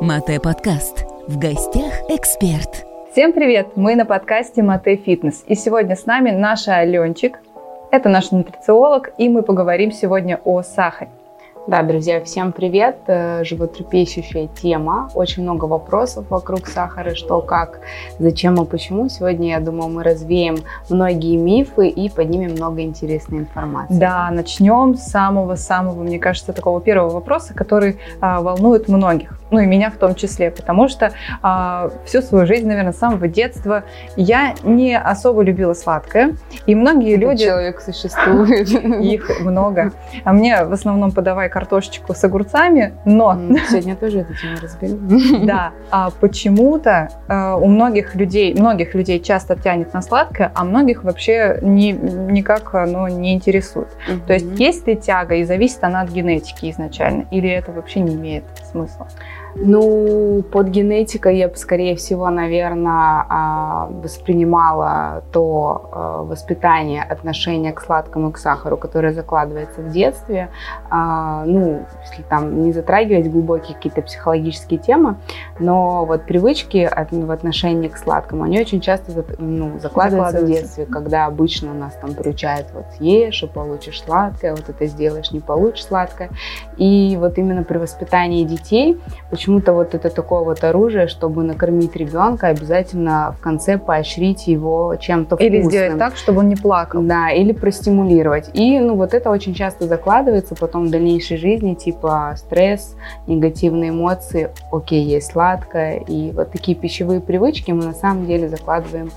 Мате подкаст. В гостях эксперт. Всем привет! Мы на подкасте Мате Фитнес. И сегодня с нами наша Аленчик. Это наш нутрициолог, и мы поговорим сегодня о сахаре. Да, друзья, всем привет. Э, животрепещущая тема. Очень много вопросов вокруг сахара, что, как, зачем и почему. Сегодня, я думаю, мы развеем многие мифы и поднимем много интересной информации. Да, начнем с самого-самого, мне кажется, такого первого вопроса, который а, волнует многих ну и меня в том числе, потому что а, всю свою жизнь, наверное, с самого детства я не особо любила сладкое, и многие Этот люди... Человек существует. Их много. А мне в основном подавай картошечку с огурцами, но... Сегодня тоже эту тему разберем. Да, а почему-то а, у многих людей, многих людей часто тянет на сладкое, а многих вообще ни, никак оно не интересует. То есть есть ли тяга и зависит она от генетики изначально, или это вообще не имеет смысла? Ну, под генетикой я бы, скорее всего, наверное, а, воспринимала то а, воспитание, отношение к сладкому и к сахару, которое закладывается в детстве. А, ну, если там не затрагивать глубокие какие-то психологические темы, но вот привычки в отношении к сладкому, они очень часто ну, закладываются, закладываются в детстве, когда обычно нас там приучают, вот съешь и получишь сладкое, вот это сделаешь, не получишь сладкое. И вот именно при воспитании детей, почему-то вот это такое вот оружие, чтобы накормить ребенка, обязательно в конце поощрить его чем-то вкусным. Или сделать так, чтобы он не плакал. Да, или простимулировать. И ну вот это очень часто закладывается потом в дальнейшей жизни, типа стресс, негативные эмоции, окей, есть сладкое. И вот такие пищевые привычки мы на самом деле закладываем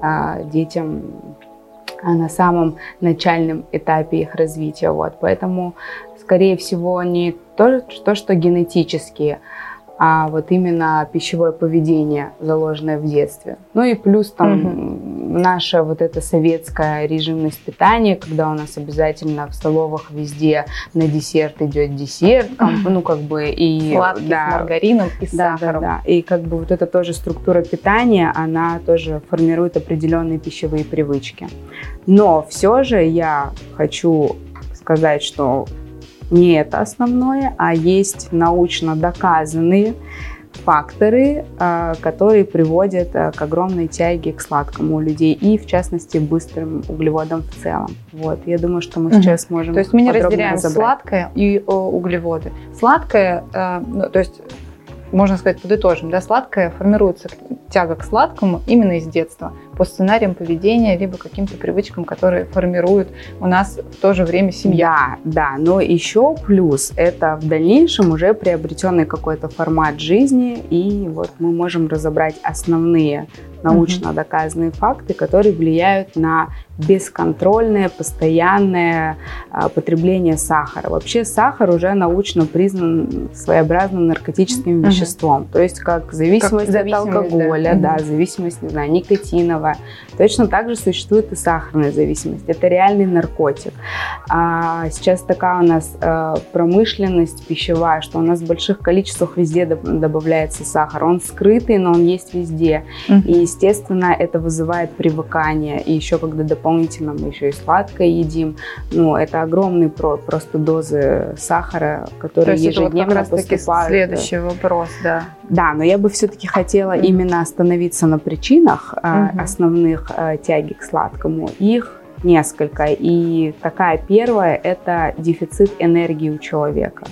а, детям а, на самом начальном этапе их развития. Вот. Поэтому, скорее всего, не то, то что генетические, а вот именно пищевое поведение, заложенное в детстве. Ну и плюс там угу. наше вот это советское режимность питания, когда у нас обязательно в столовых везде на десерт идет десерт, угу. ну как бы и сладкий да, с маргарином и с да, сахаром. Да, да. И как бы вот эта тоже структура питания, она тоже формирует определенные пищевые привычки. Но все же я хочу сказать, что не это основное, а есть научно доказанные факторы, а, которые приводят а, к огромной тяге к сладкому у людей и, в частности, быстрым углеводам в целом. Вот, я думаю, что мы сейчас можем То есть мы не разделяем разобрать. сладкое и углеводы. Сладкое, а, ну, то есть можно сказать, подытожим, да, сладкое формируется тяга к сладкому именно из детства, по сценариям поведения, либо каким-то привычкам, которые формируют у нас в то же время семья. Да, да, но еще плюс это в дальнейшем уже приобретенный какой-то формат жизни, и вот мы можем разобрать основные научно доказанные факты, которые влияют на бесконтрольное, постоянное э, потребление сахара. Вообще сахар уже научно признан своеобразным наркотическим веществом, то есть как зависимость, как зависимость от алкоголя, да, да, зависимость, не знаю, và. Точно так же существует и сахарная зависимость. Это реальный наркотик. А сейчас такая у нас э, промышленность пищевая, что у нас в больших количествах везде добавляется сахар. Он скрытый, но он есть везде. Uh-huh. И, естественно, это вызывает привыкание. И еще когда дополнительно мы еще и сладкое едим. Ну, это огромные про, просто дозы сахара, которые ежедневно это вот поступают. следующий вопрос, да. Да, но я бы все-таки хотела mm-hmm. именно остановиться на причинах mm-hmm. основных э, тяги к сладкому. Их несколько. И такая первая – это дефицит энергии у человека.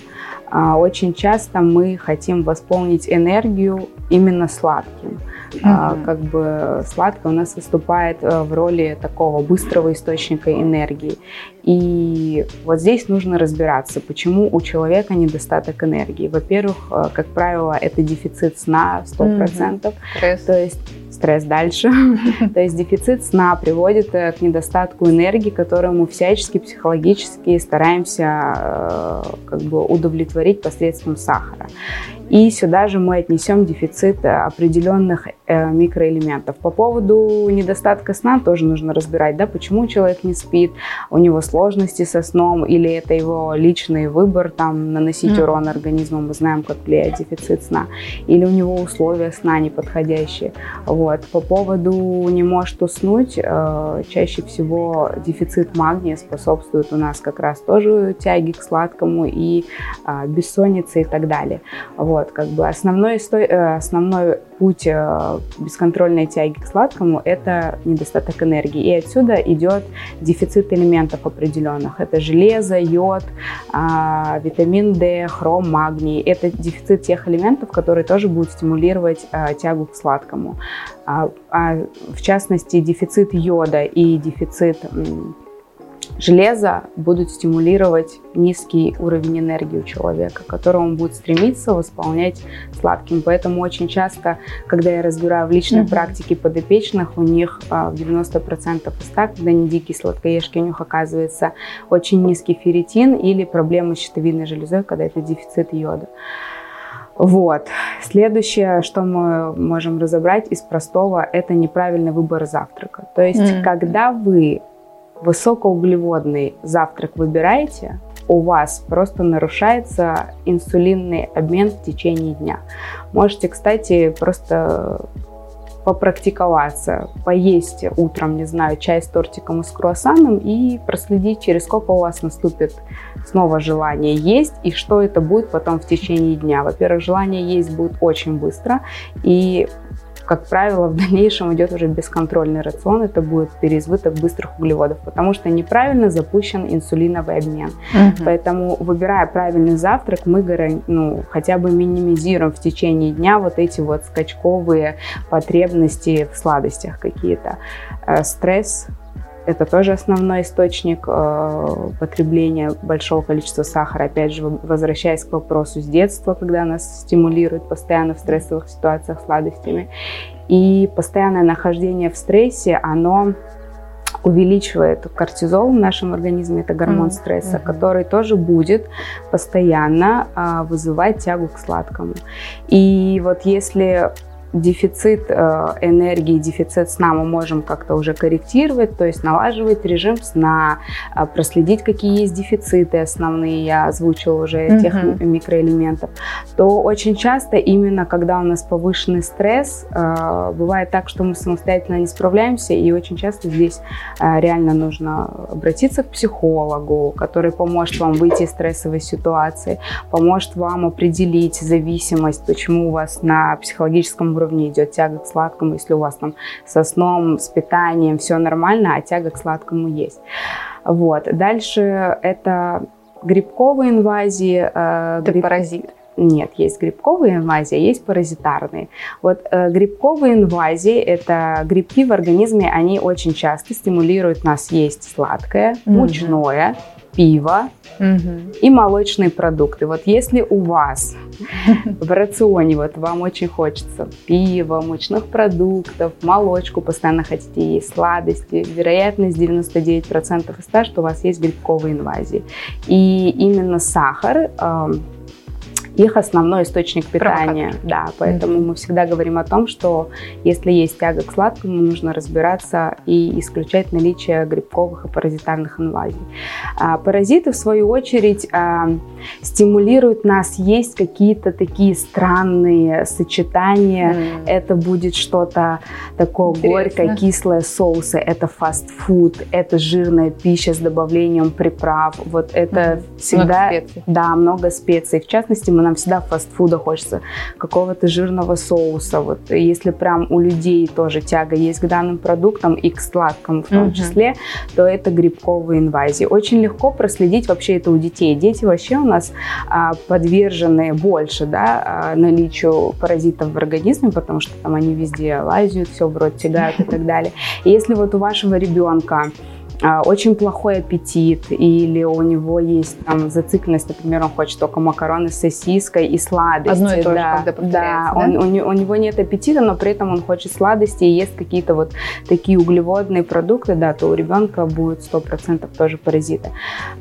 А, очень часто мы хотим восполнить энергию именно сладким. Mm-hmm. Как бы сладкое у нас выступает э, в роли такого быстрого источника энергии. И вот здесь нужно разбираться, почему у человека недостаток энергии. Во-первых, э, как правило, это дефицит сна 100%. Mm-hmm. То есть стресс дальше. То есть дефицит сна приводит к недостатку энергии, которую мы всячески психологически стараемся как бы удовлетворить посредством сахара. И сюда же мы отнесем дефицит определенных э, микроэлементов. По поводу недостатка сна тоже нужно разбирать, да, почему человек не спит, у него сложности со сном, или это его личный выбор, там, наносить mm. урон организму, мы знаем, как влияет дефицит сна, или у него условия сна неподходящие. Вот. По поводу не может уснуть, э, чаще всего дефицит магния способствует у нас как раз тоже тяге к сладкому и э, бессоннице и так далее. Вот, как бы основной, э, основной путь э, бесконтрольной тяги к сладкому – это недостаток энергии. И отсюда идет дефицит элементов определенных. Это железо, йод, э, витамин D, хром, магний. Это дефицит тех элементов, которые тоже будут стимулировать э, тягу к сладкому. А, а, в частности, дефицит йода и дефицит железо будут стимулировать низкий уровень энергии у человека, который он будет стремиться восполнять сладким. Поэтому очень часто, когда я разбираю в личной mm-hmm. практике подопечных, у них а, в 90% из так, когда они дикие сладкоежки, у них оказывается очень низкий ферритин или проблемы с щитовидной железой, когда это дефицит йода. Вот. Следующее, что мы можем разобрать из простого, это неправильный выбор завтрака. То есть, mm. когда вы высокоуглеводный завтрак выбираете, у вас просто нарушается инсулинный обмен в течение дня. Можете, кстати, просто попрактиковаться, поесть утром, не знаю, чай с тортиком и с круассаном и проследить, через сколько у вас наступит снова желание есть и что это будет потом в течение дня. Во-первых, желание есть будет очень быстро и как правило, в дальнейшем идет уже бесконтрольный рацион, это будет переизбыток быстрых углеводов, потому что неправильно запущен инсулиновый обмен. Угу. Поэтому, выбирая правильный завтрак, мы ну, хотя бы минимизируем в течение дня вот эти вот скачковые потребности в сладостях какие-то. Э, стресс это тоже основной источник э, потребления большого количества сахара. Опять же, возвращаясь к вопросу с детства, когда нас стимулируют постоянно в стрессовых ситуациях сладостями. И постоянное нахождение в стрессе, оно увеличивает кортизол в нашем организме, это гормон mm-hmm. стресса, mm-hmm. который тоже будет постоянно э, вызывать тягу к сладкому. И вот если дефицит э, энергии, дефицит сна мы можем как-то уже корректировать, то есть налаживать режим сна, э, проследить, какие есть дефициты основные, я озвучила уже этих mm-hmm. микроэлементов, то очень часто именно когда у нас повышенный стресс, э, бывает так, что мы самостоятельно не справляемся, и очень часто здесь реально нужно обратиться к психологу, который поможет вам выйти из стрессовой ситуации, поможет вам определить зависимость, почему у вас на психологическом уровне уровне идет тяга к сладкому, если у вас там со сном, с питанием все нормально, а тяга к сладкому есть. Вот. Дальше это грибковые инвазии. Э, это гриб... паразит. Нет, есть грибковые инвазии, а есть паразитарные. Вот э, грибковые инвазии – это грибки в организме, они очень часто стимулируют нас есть сладкое, mm-hmm. Пиво угу. и молочные продукты. Вот если у вас в рационе вот вам очень хочется пива, мучных продуктов, молочку, постоянно хотите есть сладости, вероятность 99% из 100, что у вас есть грибковые инвазии. И именно сахар их основной источник питания. Да, поэтому mm-hmm. мы всегда говорим о том, что если есть тяга к сладкому, нужно разбираться и исключать наличие грибковых и паразитарных инвазий. А, паразиты, в свою очередь, а, стимулируют нас есть какие-то такие странные сочетания. Mm. Это будет что-то такое горькое, кислое, соусы. Это фастфуд, это жирная пища с добавлением приправ. Вот это mm. всегда... Много специй. Да, много специй. В частности, мы нам всегда фастфуда хочется, какого-то жирного соуса. Вот если прям у людей тоже тяга есть к данным продуктам и к сладкам в том mm-hmm. числе, то это грибковые инвазии. Очень легко проследить вообще это у детей. Дети вообще у нас а, подвержены больше да, а, наличию паразитов в организме, потому что там они везде лазят, все в рот тягают и так далее. И если вот у вашего ребенка очень плохой аппетит, или у него есть там зацикленность, например, он хочет только макароны с сосиской и сладости. Одно и то да, же, когда да, да? Он, у, у него нет аппетита, но при этом он хочет сладости и ест какие-то вот такие углеводные продукты, да, то у ребенка будет 100% тоже паразиты.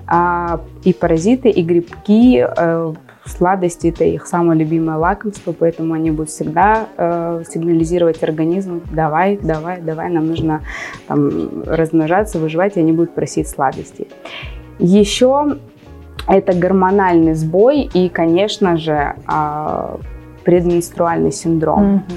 А, и паразиты, и грибки, э, Сладости – это их самое любимое лакомство, поэтому они будут всегда э, сигнализировать организму «давай, давай, давай, нам нужно там, размножаться, выживать», и они будут просить сладостей. Еще это гормональный сбой и, конечно же, э, предменструальный синдром. Mm-hmm.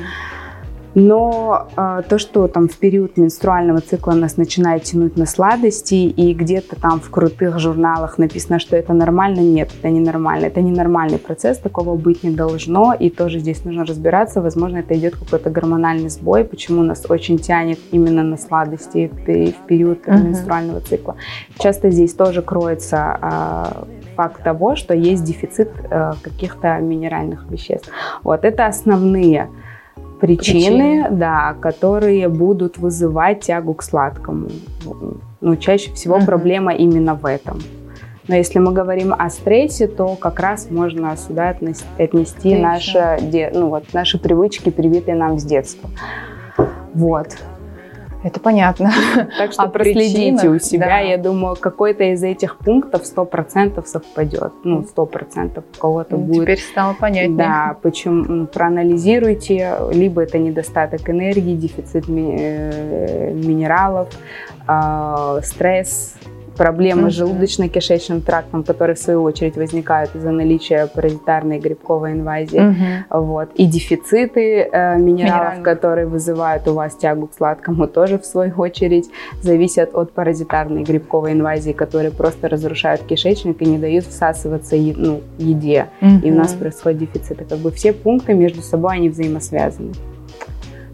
Но э, то, что там в период менструального цикла нас начинает тянуть на сладости, и где-то там в крутых журналах написано, что это нормально, нет, это не нормально. Это ненормальный процесс, такого быть не должно, и тоже здесь нужно разбираться. Возможно, это идет какой-то гормональный сбой, почему нас очень тянет именно на сладости в, в период uh-huh. менструального цикла. Часто здесь тоже кроется э, факт того, что есть дефицит э, каких-то минеральных веществ. Вот это основные причины, причины, да, которые будут вызывать тягу к сладкому. Ну, чаще всего uh-huh. проблема именно в этом. Но если мы говорим о стрессе, то как раз можно сюда отнести, отнести наши, ну, вот, наши привычки, привитые нам с детства. Вот. Это понятно. Так что а проследите у себя. Да. Я думаю, какой-то из этих пунктов 100% совпадет. Ну, 100% у кого-то ну, будет. Теперь стало понятнее. Да, почему проанализируйте. Либо это недостаток энергии, дефицит ми- э, минералов, э- стресс, проблемы mm-hmm. с желудочно-кишечным трактом, которые в свою очередь возникают из-за наличия паразитарной грибковой инвазии, mm-hmm. вот, и дефициты э, минералов, которые вызывают у вас тягу к сладкому, тоже в свою очередь зависят от паразитарной грибковой инвазии, которые просто разрушают кишечник и не дают всасываться е- ну, еде, mm-hmm. и у нас происходит дефицит. Как бы все пункты между собой они взаимосвязаны.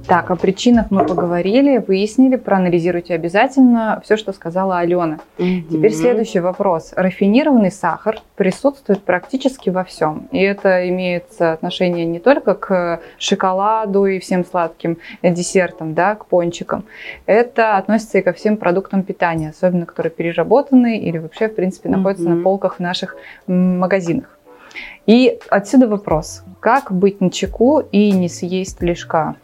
Так, о причинах мы поговорили, выяснили, проанализируйте обязательно все, что сказала Алена. Mm-hmm. Теперь следующий вопрос. Рафинированный сахар присутствует практически во всем. И это имеет отношение не только к шоколаду и всем сладким десертам, да, к пончикам. Это относится и ко всем продуктам питания, особенно которые переработаны или вообще, в принципе, находятся mm-hmm. на полках в наших магазинах. И отсюда вопрос. Как быть на чеку и не съесть лишка?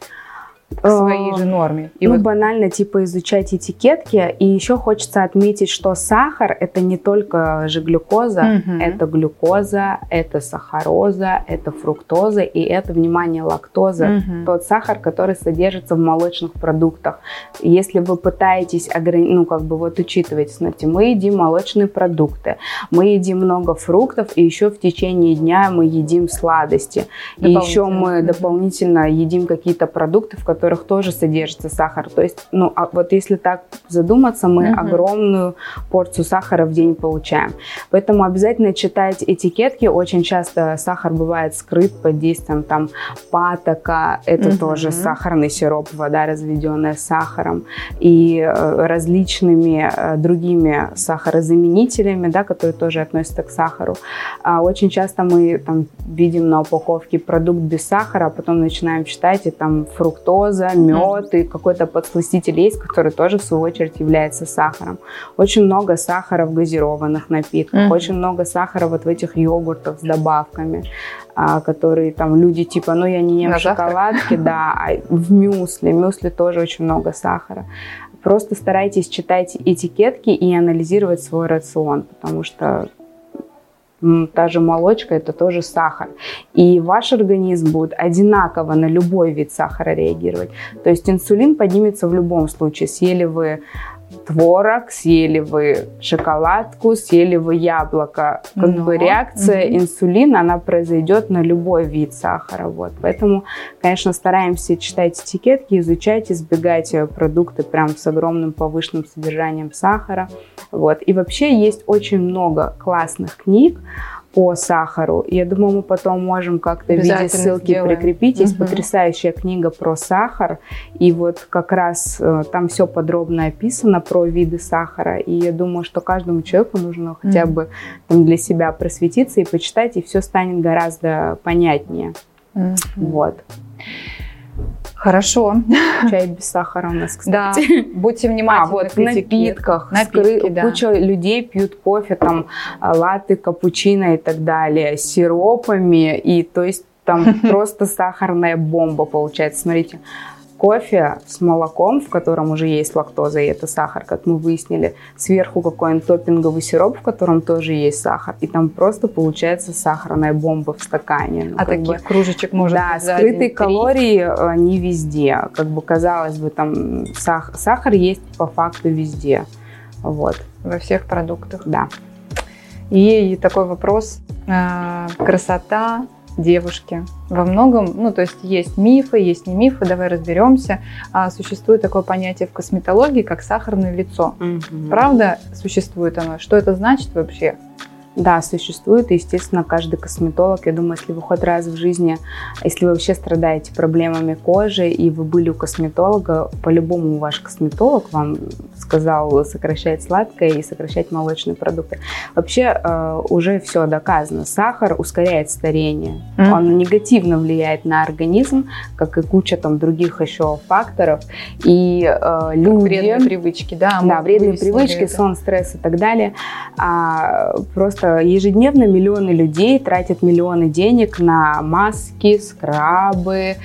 К своей же норме. И ну, вот... банально, типа, изучать этикетки. И еще хочется отметить, что сахар – это не только же глюкоза, угу. это глюкоза, это сахароза, это фруктоза, и это, внимание, лактоза. Угу. Тот сахар, который содержится в молочных продуктах. Если вы пытаетесь, ограни... ну, как бы вот учитывать, смотрите, мы едим молочные продукты, мы едим много фруктов, и еще в течение дня мы едим сладости. И еще мы дополнительно едим какие-то продукты, в которых которых тоже содержится сахар. То есть, ну, а вот если так задуматься, мы угу. огромную порцию сахара в день получаем. Поэтому обязательно читать этикетки. Очень часто сахар бывает скрыт под действием там патока, это угу. тоже сахарный сироп, вода разведенная с сахаром и э, различными э, другими сахарозаменителями, да, которые тоже относятся к сахару. А очень часто мы там видим на упаковке продукт без сахара, а потом начинаем читать и там фруктоза глюкоза, мед и какой-то подсластитель есть, который тоже в свою очередь является сахаром. Очень много сахара в газированных напитках, mm-hmm. очень много сахара вот в этих йогуртах с добавками, а, которые там люди типа, ну я не ем На шоколадки, да, а в мюсли, мюсли тоже очень много сахара. Просто старайтесь читать этикетки и анализировать свой рацион, потому что та же молочка это тоже сахар. И ваш организм будет одинаково на любой вид сахара реагировать. То есть инсулин поднимется в любом случае. Съели вы творог, съели вы шоколадку, съели вы яблоко. Как Но. бы реакция угу. инсулина, она произойдет на любой вид сахара. Вот. Поэтому, конечно, стараемся читать этикетки, изучать, избегать э, продукты прям с огромным повышенным содержанием сахара. Вот. И вообще есть очень много классных книг, по сахару. Я думаю, мы потом можем как-то в виде ссылки сделаем. прикрепить. Есть угу. потрясающая книга про сахар, и вот как раз э, там все подробно описано про виды сахара. И я думаю, что каждому человеку нужно угу. хотя бы там, для себя просветиться и почитать, и все станет гораздо понятнее. Угу. Вот. Хорошо. Чай без сахара у нас, кстати. Да, будьте внимательны. А, вот в напитках. Напитки, скры... да. Куча людей пьют кофе, там, латте, капучино и так далее, с сиропами, и то есть там просто сахарная бомба получается. Смотрите, кофе с молоком, в котором уже есть лактоза, и это сахар, как мы выяснили, сверху какой-нибудь топпинговый сироп, в котором тоже есть сахар, и там просто получается сахарная бомба в стакане. Ну, а таких бы, кружечек может да, скрытые калории э, не везде. Как бы казалось бы, там сах- сахар есть по факту везде. Вот. Во всех продуктах. Да. И такой вопрос. Э, красота девушки. Во многом, ну, то есть есть мифы, есть не мифы, давай разберемся. А, существует такое понятие в косметологии, как сахарное лицо. Мгм. Правда существует оно? Что это значит вообще? Да, существует. И, естественно, каждый косметолог, я думаю, если вы хоть раз в жизни, если вы вообще страдаете проблемами кожи, и вы были у косметолога, по-любому ваш косметолог вам сказал сокращать сладкое и сокращать молочные продукты. Вообще э, уже все доказано. Сахар ускоряет старение. Мгм. Он негативно влияет на организм, как и куча там других еще факторов. И э, люди... Вредные привычки, да? Да, вредные привычки, это. сон, стресс и так далее. А, просто ежедневно миллионы людей тратят миллионы денег на маски, скрабы,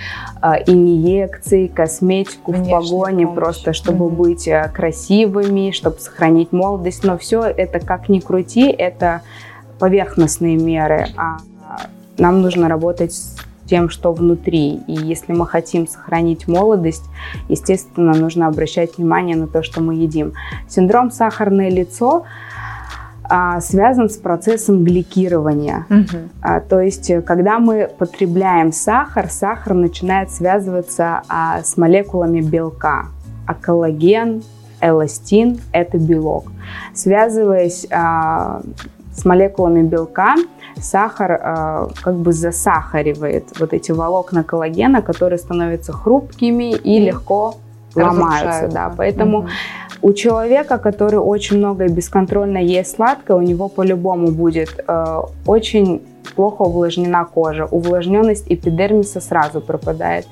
а, инъекции, косметику в Внешняя погоне, помощь. просто чтобы Мгм. быть а, красивыми, чтобы сохранить молодость. Но все это, как ни крути, это поверхностные меры. А нам нужно работать с тем, что внутри. И если мы хотим сохранить молодость, естественно, нужно обращать внимание на то, что мы едим. Синдром сахарное лицо связан с процессом гликирования. А, то есть, э, когда мы потребляем сахар, сахар начинает связываться а, с молекулами белка. А коллаген, эластин – это белок. Связываясь а, с молекулами белка, сахар а, как бы засахаривает вот эти волокна коллагена, которые становятся хрупкими и легко ломаются. Да. Поэтому Мгм. У человека, который очень много и бесконтрольно ест сладкое, у него по-любому будет э, очень плохо увлажнена кожа. Увлажненность эпидермиса сразу пропадает.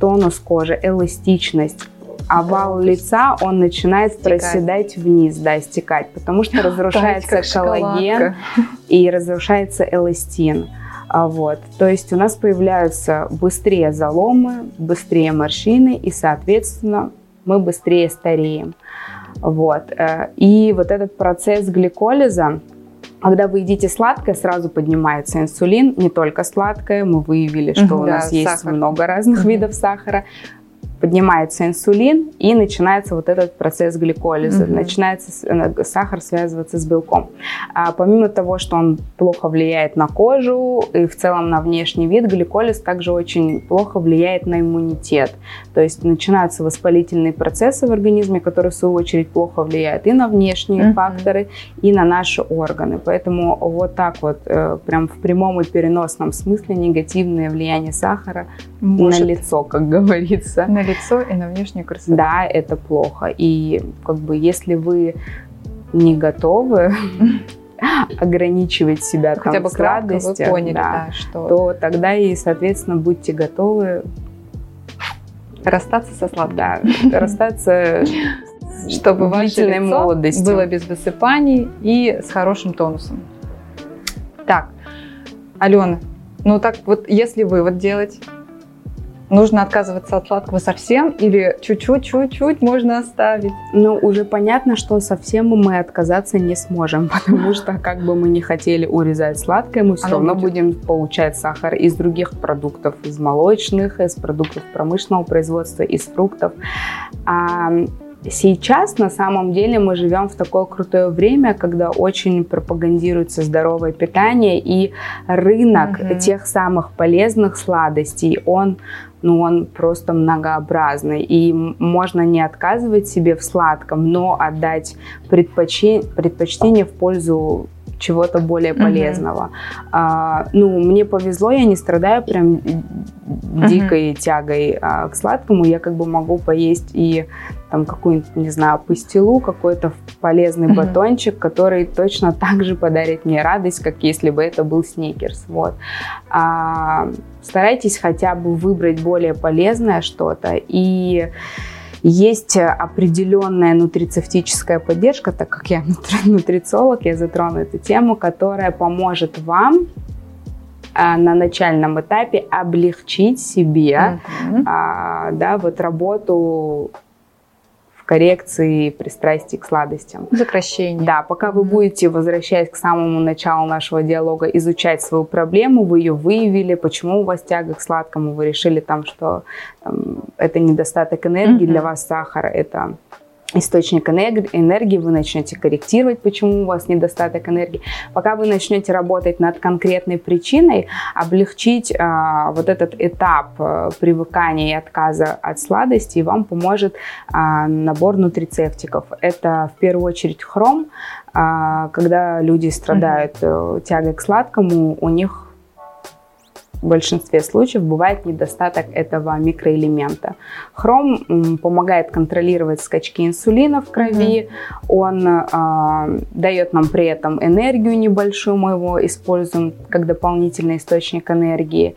Тонус кожи, эластичность. Овал лица, он начинает Стекать. проседать вниз, да, стекать, потому что разрушается как коллаген и разрушается эластин. А Вот. То есть у нас появляются быстрее заломы, быстрее морщины, и, соответственно, мы быстрее стареем. Вот. э, И вот этот процесс гликолиза, когда вы едите сладкое, сразу поднимается инсулин, не только сладкое, мы выявили, что Мгм, у да, нас есть сахар. много разных видов сахара, поднимается инсулин и начинается вот этот процесс гликолиза, Мгм. начинается э, сахар связываться с белком. А помимо того, что он плохо влияет на кожу и в целом на внешний вид, гликолиз также очень плохо влияет на иммунитет. То есть начинаются воспалительные процессы в организме, которые в свою очередь плохо влияют и на внешние Мгм. факторы, и на наши органы. Поэтому вот так вот, э, прям в прямом и переносном смысле негативное влияние сахара Может, на лицо, как говорится. на лицо и на внешнюю красоту. Да, это плохо. И как бы если вы не готовы ограничивать себя Хотя там бы в кратко вы поняли, да, да, что то тогда и, соответственно, будьте готовы расстаться со сладким. да, расстаться Чтобы ваше лицо молодостью. было без высыпаний и с хорошим тонусом. Так, Алена, ну так вот если вывод делать, нужно отказываться от сладкого совсем или чуть-чуть, чуть-чуть можно оставить? Ну, уже понятно, что совсем мы отказаться не сможем, потому что, как бы мы не хотели урезать сладкое, мы все Оно равно будет. будем получать сахар из других продуктов, из молочных, из продуктов промышленного производства, из фруктов. А сейчас, на самом деле, мы живем в такое крутое время, когда очень пропагандируется здоровое питание, и рынок Мгм. тех самых полезных сладостей, он ну, он просто многообразный. И можно не отказывать себе в сладком, но отдать предпочтение в пользу чего-то более полезного. А, ну, мне повезло, я не страдаю прям дикой тягой а, к сладкому. Я как бы могу поесть и там какую-нибудь, не знаю, пастилу, какой-то полезный Мгм. батончик, который точно так же подарит мне радость, как если бы это был сникерс. Вот. А, старайтесь хотя бы выбрать более полезное что-то и есть определенная нутрицептическая поддержка, так как я нутри- нутрициолог, я затрону эту тему, которая поможет вам а, на начальном этапе облегчить себе Мгм. а, да, вот работу в коррекции пристрастий к сладостям. Сокращение. Да, пока вы будете, возвращаясь к самому началу нашего диалога, изучать свою проблему, вы ее выявили, почему у вас тяга к сладкому, вы решили там, что там, это недостаток энергии, Мгм. для вас сахар это источник энергии, вы начнете корректировать, почему у вас недостаток энергии. Пока вы начнете работать над конкретной причиной, облегчить а, вот этот этап а, привыкания и отказа от сладостей вам поможет а, набор нутрицептиков. Это в первую очередь хром. А, когда люди страдают mm-hmm. тягой к сладкому, у них в большинстве случаев бывает недостаток этого микроэлемента. Хром помогает контролировать скачки инсулина в крови, mm-hmm. он э, дает нам при этом энергию небольшую, мы его используем как дополнительный источник энергии.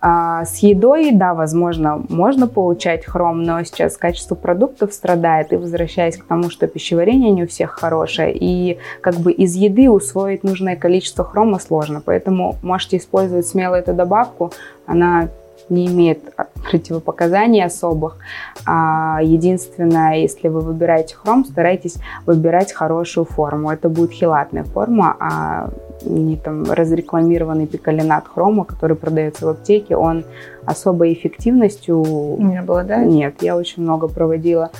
А с едой, да, возможно, можно получать хром, но сейчас качество продуктов страдает. И возвращаясь к тому, что пищеварение не у всех хорошее, и как бы из еды усвоить нужное количество хрома сложно. Поэтому можете использовать смело эту добавку. Она не имеет противопоказаний особых. А единственное, если вы выбираете хром, старайтесь выбирать хорошую форму. Это будет хилатная форма, а не там разрекламированный пикалинат хрома, который продается в аптеке, он особой эффективностью не обладает? Нет, я очень много проводила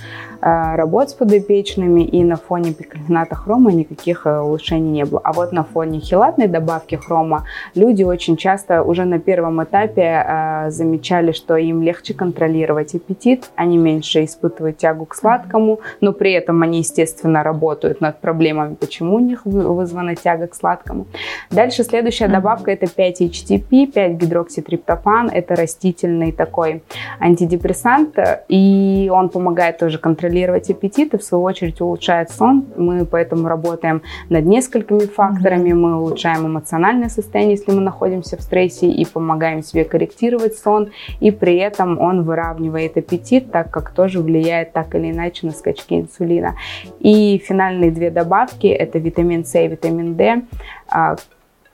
э, работ с подопечными, и на фоне пикалината хрома никаких э, улучшений не было. А вот на фоне хилатной добавки хрома люди очень часто уже на первом этапе э, замечали, что им легче контролировать аппетит, они меньше испытывают тягу к сладкому, но при этом они, естественно, работают над проблемами, почему у них вызвана тяга к сладкому. Дальше следующая добавка это 5-HTP, 5-гидрокситриптофан, это растительный такой антидепрессант, и он помогает тоже контролировать аппетит и в свою очередь улучшает сон. Мы поэтому работаем над несколькими факторами, мы улучшаем эмоциональное состояние, если мы находимся в стрессе, и помогаем себе корректировать сон, и при этом он выравнивает аппетит, так как тоже влияет так или иначе на скачки инсулина. И финальные две добавки это витамин С и витамин D а,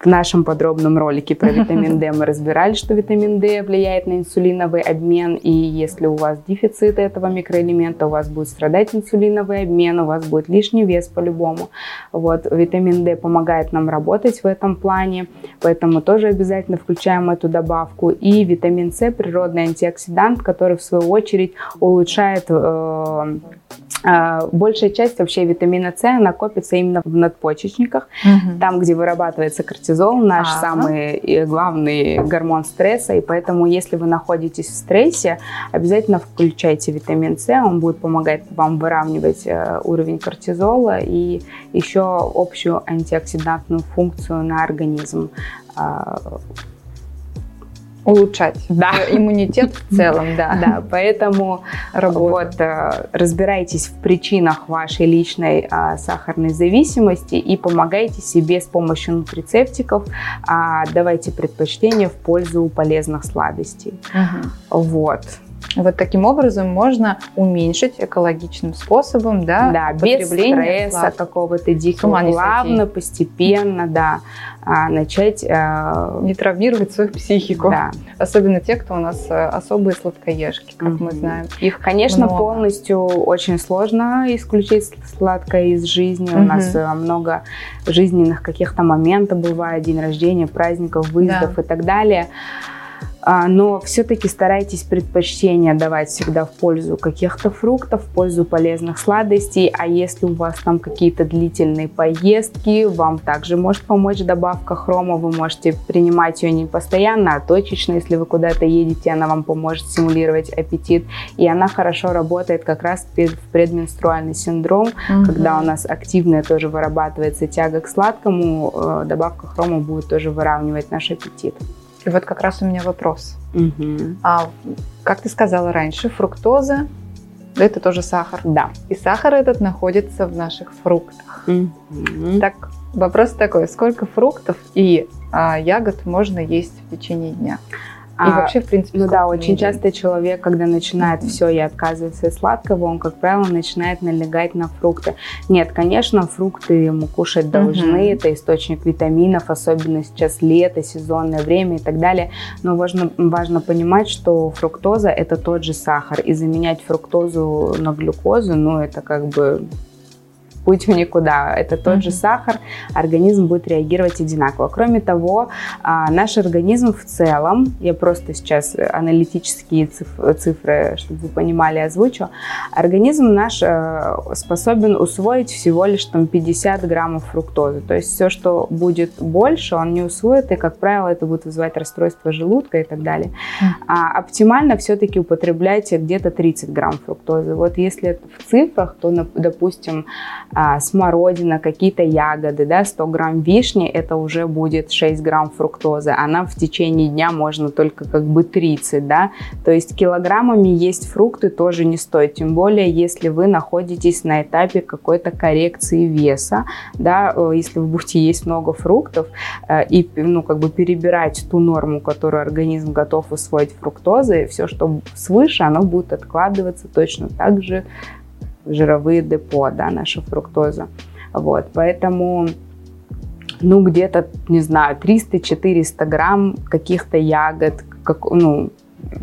в нашем подробном ролике про витамин D мы разбирали, что витамин D влияет на инсулиновый обмен, и если у вас дефицит этого микроэлемента, у вас будет страдать инсулиновый обмен, у вас будет лишний вес по-любому. Вот, витамин D помогает нам работать в этом плане, поэтому тоже обязательно включаем эту добавку. И витамин С природный антиоксидант, который в свою очередь улучшает э, а, большая часть вообще витамина С накопится именно в надпочечниках, угу. там, где вырабатывается кортизол, наш ага. самый главный гормон стресса. И поэтому, если вы находитесь в стрессе, обязательно включайте витамин С, он будет помогать вам выравнивать э, уровень кортизола и еще общую антиоксидантную функцию на организм а, улучшать да. иммунитет в целом, да. Да, поэтому вот э, разбирайтесь в причинах вашей личной а, сахарной зависимости и помогайте себе с помощью нутрицептиков, а, давайте предпочтение в пользу полезных сладостей. Угу. Вот. Вот таким образом можно уменьшить экологичным способом, да, да без стресса какого-то дикого, плавно, постепенно, да, а, начать... А... Не травмировать свою психику. Да. Особенно те, кто у нас э, особые сладкоежки, как mm-hmm. мы знаем. Их, конечно, много. полностью очень сложно исключить сладкое из жизни. Mm-hmm. У нас э, много жизненных каких-то моментов бывает, день рождения, праздников, выездов да. и так далее. А, но все-таки старайтесь предпочтение давать всегда в пользу каких-то фруктов, в пользу полезных сладостей, а если у вас там какие-то длительные поездки, вам также может помочь добавка хрома, вы можете принимать ее не постоянно, а точечно, если вы куда-то едете, она вам поможет стимулировать аппетит, и она хорошо работает как раз в предменструальный синдром, угу. когда у нас активная тоже вырабатывается тяга к сладкому, э, добавка хрома будет тоже выравнивать наш аппетит. И вот как раз у меня вопрос. Угу. А, как ты сказала раньше, фруктоза это тоже сахар. Да. И сахар этот находится в наших фруктах. Угу. Так, вопрос такой: сколько фруктов и а, ягод можно есть в течение дня? И а, вообще, в принципе, ну да, очень часто человек, когда начинает mm-hmm. все и отказывается от сладкого, он, как правило, начинает налегать на фрукты. Нет, конечно, фрукты мы кушать должны, mm-hmm. это источник витаминов, особенно сейчас лето, сезонное время и так далее. Но важно, важно понимать, что фруктоза это тот же сахар, и заменять фруктозу на глюкозу, ну это как бы путь в никуда. Это тот mm-hmm. же сахар, организм будет реагировать одинаково. Кроме того, а, наш организм в целом, я просто сейчас аналитические цифры, чтобы вы понимали, озвучу, организм наш э, способен усвоить всего лишь там 50 граммов фруктозы. То есть все, что будет больше, он не усвоит, и, как правило, это будет вызывать расстройство желудка и так далее. А оптимально все-таки употребляйте где-то 30 грамм фруктозы. Вот если в цифрах, то, допустим, а, смородина, какие-то ягоды, да, 100 грамм вишни, это уже будет 6 грамм фруктозы. Она в течение дня можно только как бы 30, да. То есть килограммами есть фрукты тоже не стоит, тем более, если вы находитесь на этапе какой-то коррекции веса, да, э, если вы будете есть много фруктов э, и, ну, как бы перебирать ту норму, которую организм готов усвоить фруктозы, все, что свыше, оно будет откладываться точно так же в жировые депо, да, наша фруктоза. Вот, поэтому ну, где-то, не знаю, 300-400 грамм каких-то ягод, как, ну,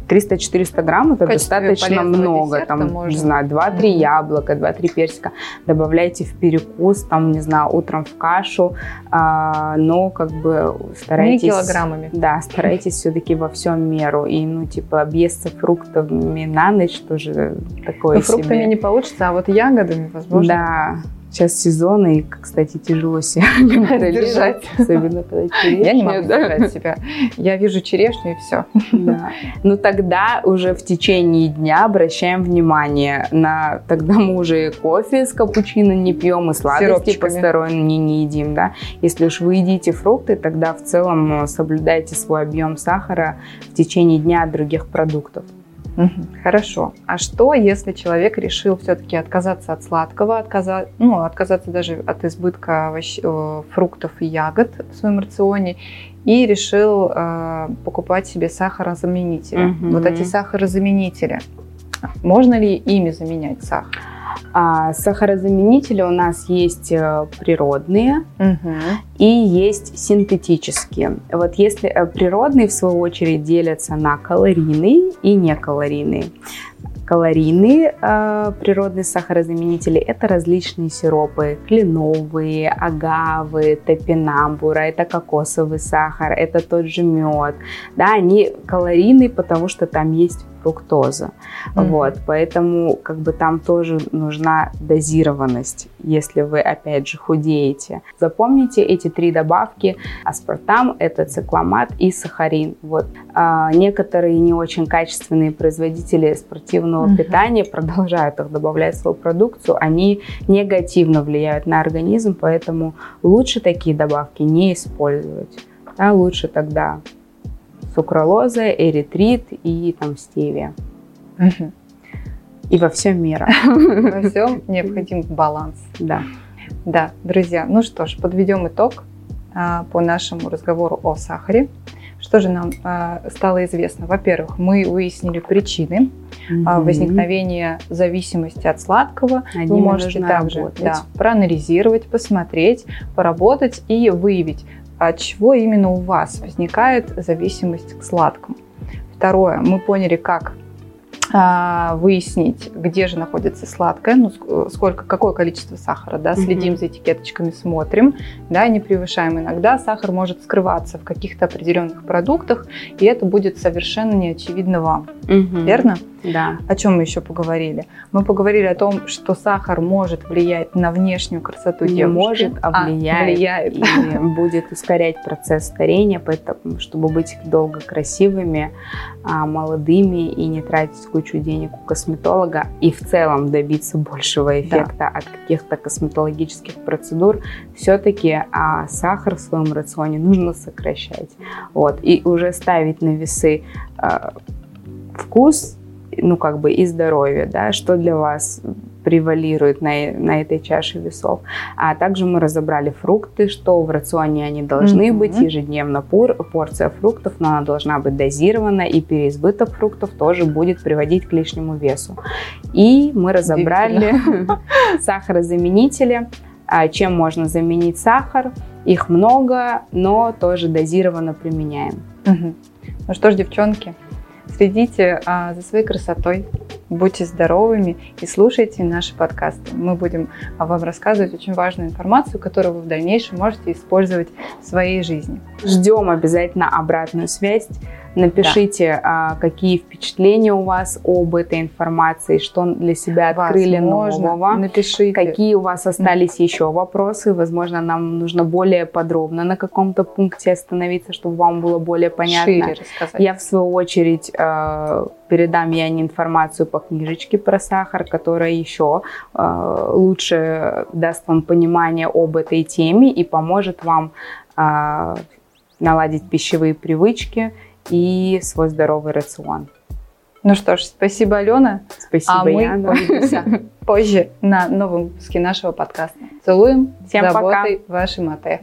300-400 грамм это достаточно много. Там, можно. не знаю, 2-3 mm-hmm. яблока, 2-3 персика. Добавляйте в перекус, там, не знаю, утром в кашу. А, но как бы старайтесь... Не килограммами. Да, старайтесь все-таки во всем меру. И, ну, типа, объесться фруктами на ночь тоже такое Но фруктами себе. не получится, а вот ягодами, возможно. Да сейчас сезон, и, кстати, тяжело себя держать. Особенно когда черешня. Я не могу держать себя. Я вижу черешню и все. Да. Ну тогда уже в течение дня обращаем внимание на... Тогда мы уже кофе с капучино не пьем, и сладости посторонние не едим, да. Если уж вы едите фрукты, тогда в целом соблюдайте свой объем сахара в течение дня от других продуктов. Хорошо. А что, если человек решил все-таки отказаться от сладкого, отказа... ну, отказаться даже от избытка овощ... Э, фруктов и ягод в своем рационе и решил э, покупать себе сахарозаменители? Угу. Вот эти сахарозаменители, можно ли ими заменять сахар? А сахарозаменители у нас есть э, природные угу. и есть синтетические. Вот если э, природные, в свою очередь, делятся на калорийные и некалорийные. Калорийные э, природные сахарозаменители – это различные сиропы, кленовые, агавы, топинамбура, это кокосовый сахар, это тот же мед. Да, они калорийные, потому что там есть фруктоза. Mm-hmm. Вот, поэтому как бы там тоже нужна дозированность, если вы опять же худеете. Запомните эти три добавки: аспартам, это цикламат и сахарин. Вот а, некоторые не очень качественные производители спортивного mm-hmm. питания продолжают их добавлять в свою продукцию, они негативно влияют на организм, поэтому лучше такие добавки не использовать. Да, лучше тогда сукралоза, эритрит и там стевия. Угу. И во всем мира. Во всем необходим баланс. Да. Да, друзья, ну что ж, подведем итог а, по нашему разговору о сахаре. Что же нам а, стало известно? Во-первых, мы выяснили причины mm возникновения зависимости от сладкого. Над Вы можете также да, проанализировать, посмотреть, поработать и выявить, от чего именно у вас возникает зависимость к сладкому. Второе, мы поняли, как выяснить, где же находится сладкое, ну, сколько, какое количество сахара, да, следим mm-hmm. за этикеточками, смотрим, да, не превышаем. Иногда сахар может скрываться в каких-то определенных продуктах, и это будет совершенно неочевидно вам, mm-hmm. верно? Да. О чем мы еще поговорили? Мы поговорили о том, что сахар может влиять на внешнюю красоту Не девушки. может, а влияет. А, влияет. И будет ускорять процесс старения, поэтому, чтобы быть долго красивыми, а, молодыми и не тратить кучу денег у косметолога и в целом добиться большего эффекта да. от каких-то косметологических процедур, все-таки а, сахар в своем рационе нужно сокращать. Вот. И уже ставить на весы а, вкус ну, как бы и здоровье, да, что для вас превалирует на, на этой чаше весов. А также мы разобрали фрукты, что в рационе они должны mm-hmm. быть, ежедневно пор, порция фруктов, но она должна быть дозирована, и переизбыток фруктов тоже будет приводить к лишнему весу. И мы разобрали сахарозаменители, а чем можно заменить сахар. Их много, но тоже дозированно применяем. Ну что ж, девчонки, Следите а, за своей красотой, будьте здоровыми и слушайте наши подкасты. Мы будем вам рассказывать очень важную информацию, которую вы в дальнейшем можете использовать в своей жизни. Ждем обязательно обратную связь. Напишите, да. какие впечатления у вас об этой информации, что для себя открыли Возможно, нового. Напишите. Какие у вас остались еще вопросы. Возможно, нам нужно более подробно на каком-то пункте остановиться, чтобы вам было более понятно. Шире рассказать. Я, в свою очередь, э, передам Яне информацию по книжечке про сахар, которая еще э, лучше даст вам понимание об этой теме и поможет вам наладить пищевые привычки и свой здоровый рацион. Ну что ж, спасибо, Алена. Спасибо, а мы Яна. увидимся позже на новом выпуске нашего подкаста. Целуем. Всем заботой пока. вашей Мате.